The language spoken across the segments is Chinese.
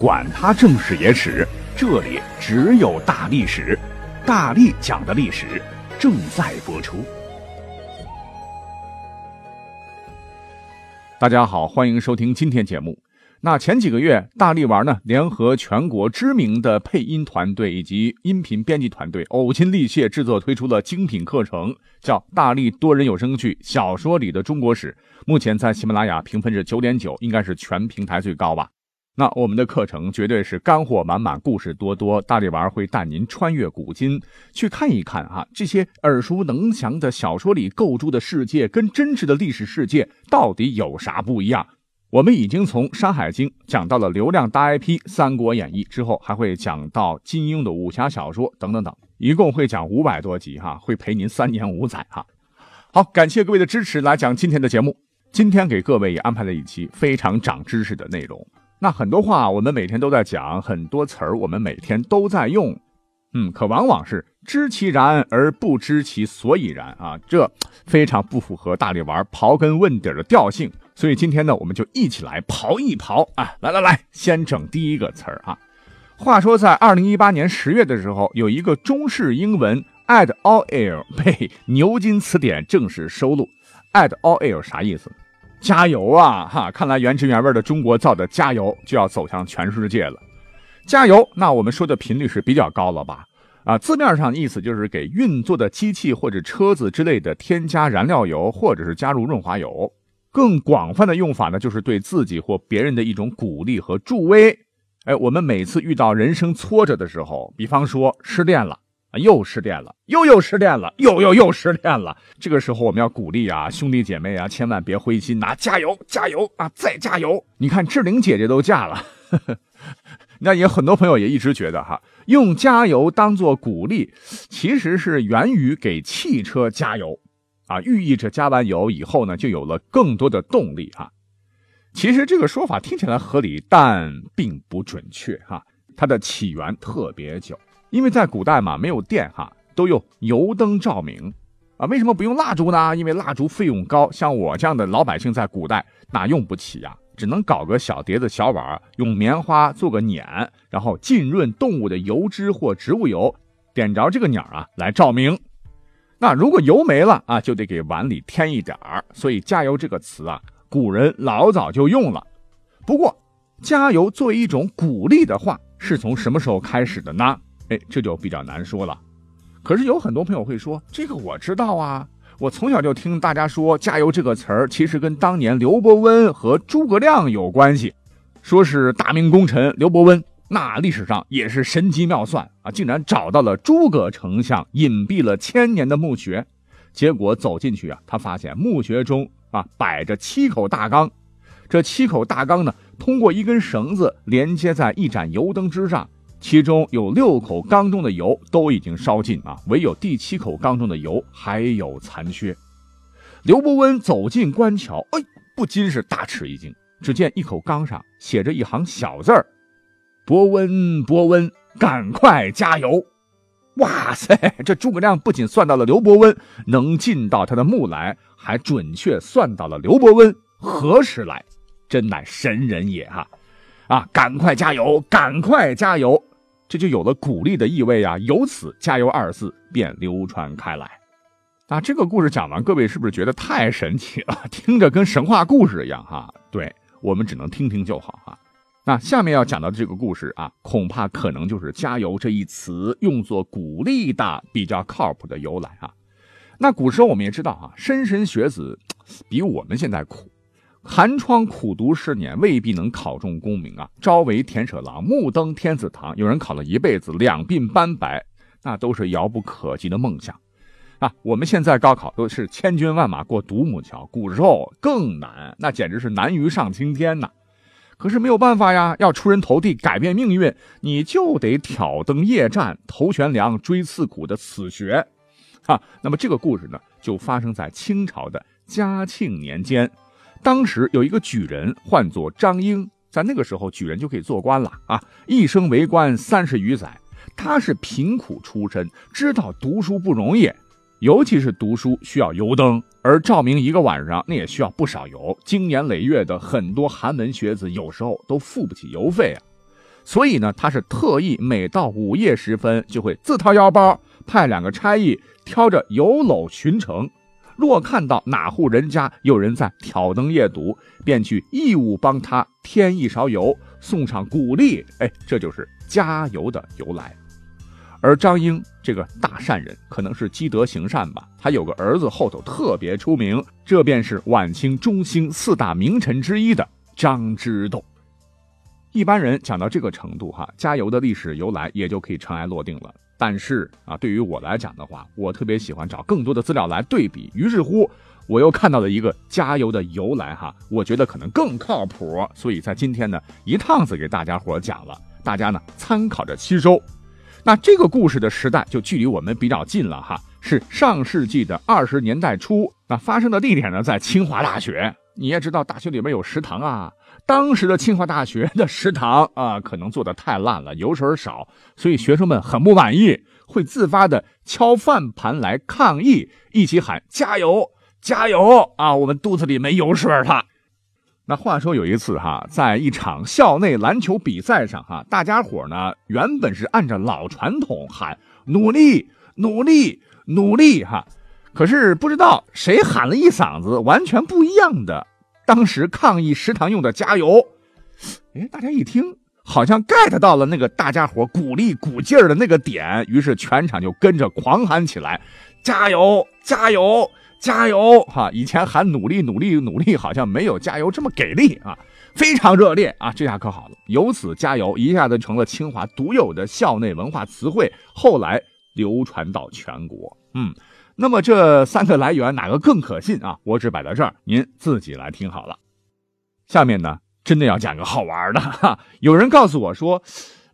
管他正史野史，这里只有大历史，大力讲的历史正在播出。大家好，欢迎收听今天节目。那前几个月，大力丸呢联合全国知名的配音团队以及音频编辑团队，呕心沥血制作推出了精品课程，叫《大力多人有声剧小说里的中国史》。目前在喜马拉雅评分是九点九，应该是全平台最高吧。那我们的课程绝对是干货满满，故事多多。大力丸会带您穿越古今，去看一看哈，这些耳熟能详的小说里构筑的世界，跟真实的历史世界到底有啥不一样？我们已经从《山海经》讲到了流量大 IP《三国演义》，之后还会讲到金庸的武侠小说等等等，一共会讲五百多集哈，会陪您三年五载哈。好，感谢各位的支持，来讲今天的节目。今天给各位也安排了一期非常长知识的内容。那很多话我们每天都在讲，很多词儿我们每天都在用，嗯，可往往是知其然而不知其所以然啊，这非常不符合大力丸刨根问底的调性。所以今天呢，我们就一起来刨一刨啊！来来来，先整第一个词儿啊。话说在二零一八年十月的时候，有一个中式英文 add all air 被牛津词典正式收录。add all air 啥意思？加油啊！哈，看来原汁原味的中国造的加油就要走向全世界了。加油，那我们说的频率是比较高了吧？啊，字面上意思就是给运作的机器或者车子之类的添加燃料油，或者是加入润滑油。更广泛的用法呢，就是对自己或别人的一种鼓励和助威。哎，我们每次遇到人生挫折的时候，比方说失恋了。啊，又失恋了，又又失恋了，又又又失恋了。这个时候我们要鼓励啊，兄弟姐妹啊，千万别灰心呐，加油加油啊，再加油！你看志玲姐姐都嫁了，那也很多朋友也一直觉得哈，用加油当做鼓励，其实是源于给汽车加油啊，寓意着加完油以后呢，就有了更多的动力啊。其实这个说法听起来合理，但并不准确哈，它的起源特别久。因为在古代嘛，没有电哈，都用油灯照明，啊，为什么不用蜡烛呢？因为蜡烛费用高，像我这样的老百姓在古代那用不起呀，只能搞个小碟子、小碗，用棉花做个捻，然后浸润动物的油脂或植物油，点着这个鸟啊来照明。那如果油没了啊，就得给碗里添一点儿。所以“加油”这个词啊，古人老早就用了。不过，加油作为一种鼓励的话，是从什么时候开始的呢？哎，这就比较难说了。可是有很多朋友会说，这个我知道啊，我从小就听大家说“加油”这个词儿，其实跟当年刘伯温和诸葛亮有关系。说是大明功臣刘伯温，那历史上也是神机妙算啊，竟然找到了诸葛丞相隐蔽了千年的墓穴。结果走进去啊，他发现墓穴中啊摆着七口大缸，这七口大缸呢，通过一根绳子连接在一盏油灯之上。其中有六口缸中的油都已经烧尽啊，唯有第七口缸中的油还有残缺。刘伯温走进官桥，哎，不禁是大吃一惊。只见一口缸上写着一行小字儿：“伯温，伯温，赶快加油！”哇塞，这诸葛亮不仅算到了刘伯温能进到他的墓来，还准确算到了刘伯温何时来，真乃神人也哈！啊，赶快加油，赶快加油！这就有了鼓励的意味啊！由此“加油”二字便流传开来。啊，这个故事讲完，各位是不是觉得太神奇了？听着跟神话故事一样哈？对我们只能听听就好哈。那下面要讲到的这个故事啊，恐怕可能就是“加油”这一词用作鼓励的比较靠谱的由来啊。那古时候我们也知道啊，莘莘学子比我们现在苦。寒窗苦读十年，未必能考中功名啊！朝为田舍郎，暮登天子堂。有人考了一辈子，两鬓斑白，那都是遥不可及的梦想啊！我们现在高考都是千军万马过独木桥，古时候更难，那简直是难于上青天呐！可是没有办法呀，要出人头地，改变命运，你就得挑灯夜战，头悬梁，锥刺股的死学啊！那么这个故事呢，就发生在清朝的嘉庆年间。当时有一个举人，唤作张英，在那个时候举人就可以做官了啊！一生为官三十余载，他是贫苦出身，知道读书不容易，尤其是读书需要油灯，而照明一个晚上那也需要不少油。经年累月的很多寒门学子，有时候都付不起邮费啊。所以呢，他是特意每到午夜时分，就会自掏腰包派两个差役挑着油篓巡城。若看到哪户人家有人在挑灯夜读，便去义务帮他添一勺油，送上鼓励。哎，这就是加油的由来。而张英这个大善人，可能是积德行善吧。他有个儿子后头特别出名，这便是晚清中兴四大名臣之一的张之洞。一般人讲到这个程度，哈，加油的历史由来也就可以尘埃落定了。但是啊，对于我来讲的话，我特别喜欢找更多的资料来对比。于是乎，我又看到了一个加油的由来，哈，我觉得可能更靠谱，所以在今天呢，一趟子给大家伙讲了，大家呢参考着吸收。那这个故事的时代就距离我们比较近了，哈，是上世纪的二十年代初。那发生的地点呢，在清华大学。你也知道，大学里面有食堂啊。当时的清华大学的食堂啊，可能做的太烂了，油水少，所以学生们很不满意，会自发的敲饭盘来抗议，一起喊加油加油啊！我们肚子里没油水了。那话说有一次哈，在一场校内篮球比赛上哈，大家伙呢原本是按照老传统喊努力努力努力哈，可是不知道谁喊了一嗓子完全不一样的。当时抗议食堂用的加油，哎，大家一听好像 get 到了那个大家伙鼓励鼓劲儿的那个点，于是全场就跟着狂喊起来：“加油，加油，加油！”哈，以前喊努力，努力，努力，好像没有加油这么给力啊，非常热烈啊，这下可好了，由此加油一下子成了清华独有的校内文化词汇，后来流传到全国。嗯。那么这三个来源哪个更可信啊？我只摆在这儿，您自己来听好了。下面呢，真的要讲个好玩的哈。有人告诉我说，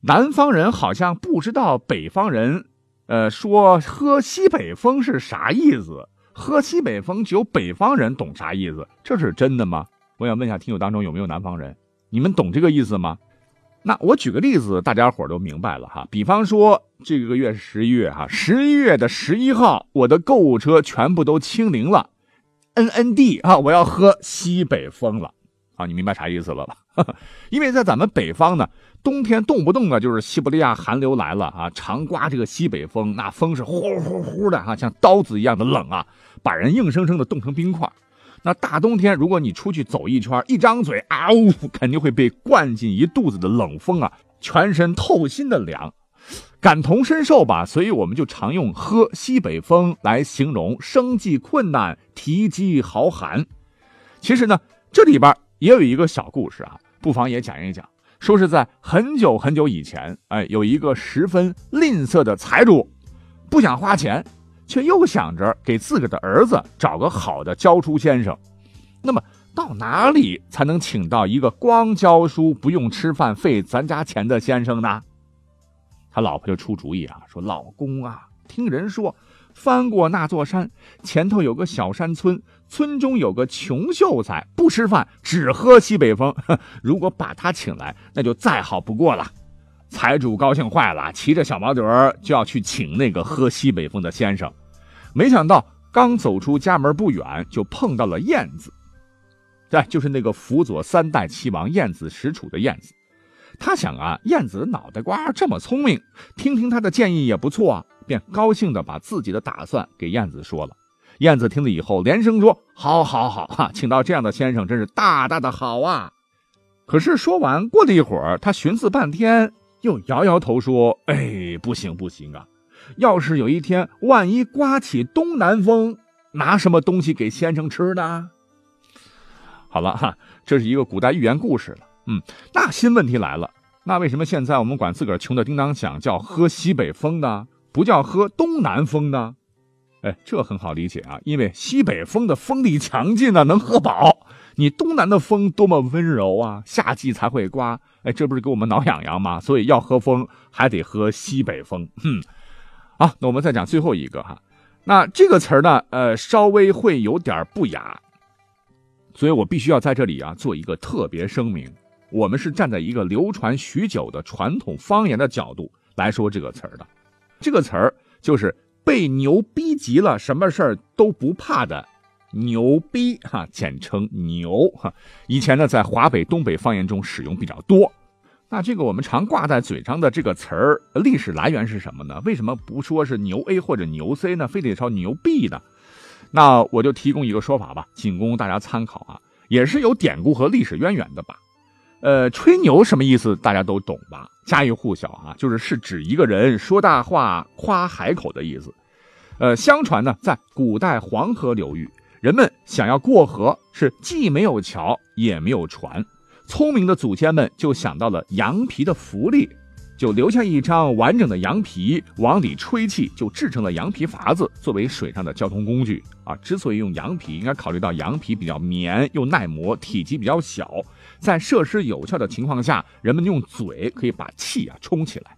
南方人好像不知道北方人，呃，说喝西北风是啥意思？喝西北风只有北方人懂啥意思？这是真的吗？我想问一下听友当中有没有南方人，你们懂这个意思吗？那我举个例子，大家伙都明白了哈。比方说这个月是十一月哈，十一月的十一号，我的购物车全部都清零了，N N D 啊，我要喝西北风了啊，你明白啥意思了吧？因为在咱们北方呢，冬天动不动的就是西伯利亚寒流来了啊，常刮这个西北风，那风是呼呼呼的哈，像刀子一样的冷啊，把人硬生生的冻成冰块。那大冬天，如果你出去走一圈，一张嘴啊呜，肯定会被灌进一肚子的冷风啊，全身透心的凉，感同身受吧。所以我们就常用喝西北风来形容生计困难、提饥豪寒。其实呢，这里边也有一个小故事啊，不妨也讲一讲。说是在很久很久以前，哎，有一个十分吝啬的财主，不想花钱。却又想着给自个的儿子找个好的教书先生，那么到哪里才能请到一个光教书不用吃饭费咱家钱的先生呢？他老婆就出主意啊，说：“老公啊，听人说，翻过那座山前头有个小山村，村中有个穷秀才，不吃饭只喝西北风。如果把他请来，那就再好不过了。”财主高兴坏了，骑着小毛驴就要去请那个喝西北风的先生。没想到刚走出家门不远，就碰到了燕子。对，就是那个辅佐三代齐王燕子使楚的燕子。他想啊，燕子脑袋瓜这么聪明，听听他的建议也不错啊，便高兴的把自己的打算给燕子说了。燕子听了以后，连声说：“好，好，好！哈，请到这样的先生，真是大大的好啊！”可是说完，过了一会儿，他寻思半天，又摇摇头说：“哎，不行，不行啊！”要是有一天万一刮起东南风，拿什么东西给先生吃呢？好了哈，这是一个古代寓言故事了。嗯，那新问题来了，那为什么现在我们管自个儿穷的叮当响叫喝西北风呢？不叫喝东南风呢？哎，这很好理解啊，因为西北风的风力强劲呢，能喝饱。你东南的风多么温柔啊，夏季才会刮。哎，这不是给我们挠痒痒吗？所以要喝风，还得喝西北风。哼。好，那我们再讲最后一个哈，那这个词呢，呃，稍微会有点不雅，所以我必须要在这里啊做一个特别声明，我们是站在一个流传许久的传统方言的角度来说这个词的，这个词就是被牛逼急了，什么事都不怕的牛逼哈，简称牛哈，以前呢在华北、东北方言中使用比较多。那这个我们常挂在嘴上的这个词儿，历史来源是什么呢？为什么不说是牛 A 或者牛 C 呢？非得说牛 B 呢？那我就提供一个说法吧，仅供大家参考啊，也是有典故和历史渊源的吧。呃，吹牛什么意思？大家都懂吧？家喻户晓啊，就是是指一个人说大话、夸海口的意思。呃，相传呢，在古代黄河流域，人们想要过河，是既没有桥也没有船。聪明的祖先们就想到了羊皮的浮力，就留下一张完整的羊皮，往里吹气，就制成了羊皮筏子，作为水上的交通工具啊。之所以用羊皮，应该考虑到羊皮比较绵又耐磨，体积比较小，在设施有效的情况下，人们用嘴可以把气啊冲起来。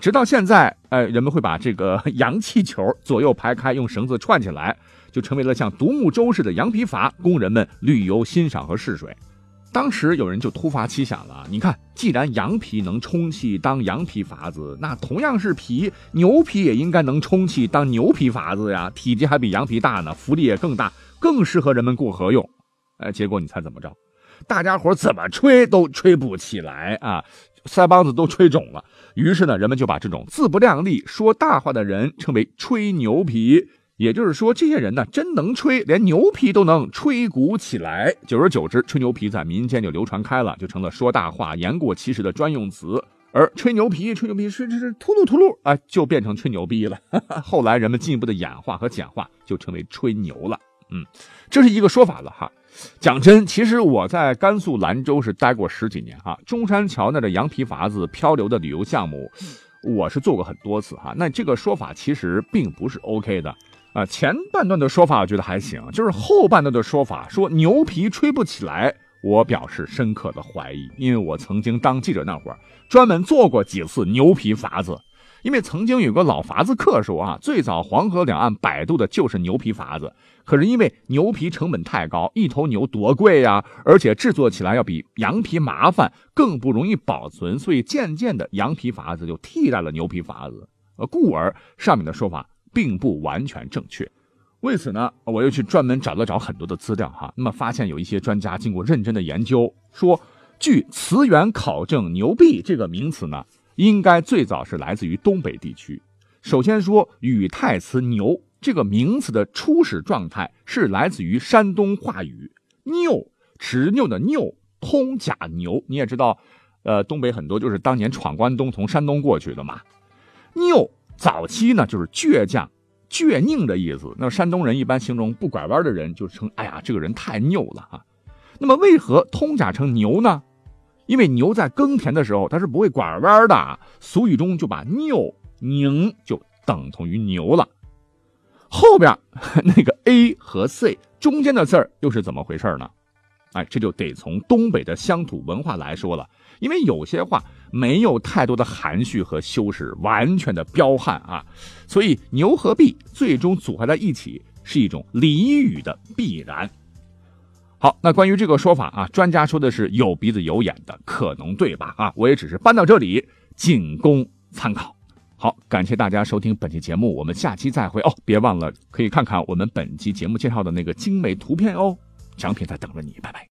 直到现在，哎，人们会把这个羊气球左右排开，用绳子串起来，就成为了像独木舟似的羊皮筏，供人们旅游欣赏和试水。当时有人就突发奇想了，你看，既然羊皮能充气当羊皮筏子，那同样是皮，牛皮也应该能充气当牛皮筏子呀，体积还比羊皮大呢，浮力也更大，更适合人们过河用。哎，结果你猜怎么着？大家伙怎么吹都吹不起来啊，腮帮子都吹肿了。于是呢，人们就把这种自不量力、说大话的人称为吹牛皮。也就是说，这些人呢，真能吹，连牛皮都能吹鼓起来。久而久之，吹牛皮在民间就流传开了，就成了说大话、言过其实的专用词。而吹牛皮、吹牛皮，吹吹吹秃噜秃噜，哎，就变成吹牛逼了。后来人们进一步的演化和简化，就成为吹牛了。嗯，这是一个说法了哈。讲真，其实我在甘肃兰州是待过十几年哈，中山桥那的羊皮筏子漂流的旅游项目，我是做过很多次哈。那这个说法其实并不是 OK 的。啊，前半段的说法我觉得还行，就是后半段的说法说牛皮吹不起来，我表示深刻的怀疑，因为我曾经当记者那会儿，专门做过几次牛皮筏子，因为曾经有个老筏子客说啊，最早黄河两岸摆渡的就是牛皮筏子，可是因为牛皮成本太高，一头牛多贵呀，而且制作起来要比羊皮麻烦，更不容易保存，所以渐渐的羊皮筏子就替代了牛皮筏子，呃，故而上面的说法。并不完全正确，为此呢，我又去专门找了找很多的资料哈。那么发现有一些专家经过认真的研究，说据词源考证，“牛币”这个名词呢，应该最早是来自于东北地区。首先说语态词“牛”这个名词的初始状态是来自于山东话语“拗”，执拗的“拗”，通假牛。你也知道，呃，东北很多就是当年闯关东从山东过去的嘛，“拗”。早期呢，就是倔强、倔拧的意思。那山东人一般形容不拐弯的人，就称“哎呀，这个人太拗了啊”。那么为何通假成牛呢？因为牛在耕田的时候，它是不会拐弯的。俗语中就把拗、拧就等同于牛了。后边那个 A 和 C 中间的字儿又是怎么回事呢？哎，这就得从东北的乡土文化来说了。因为有些话没有太多的含蓄和修饰，完全的彪悍啊，所以牛和币最终组合在一起是一种俚语的必然。好，那关于这个说法啊，专家说的是有鼻子有眼的，可能对吧？啊，我也只是搬到这里仅供参考。好，感谢大家收听本期节目，我们下期再会哦。别忘了可以看看我们本期节目介绍的那个精美图片哦，奖品在等着你，拜拜。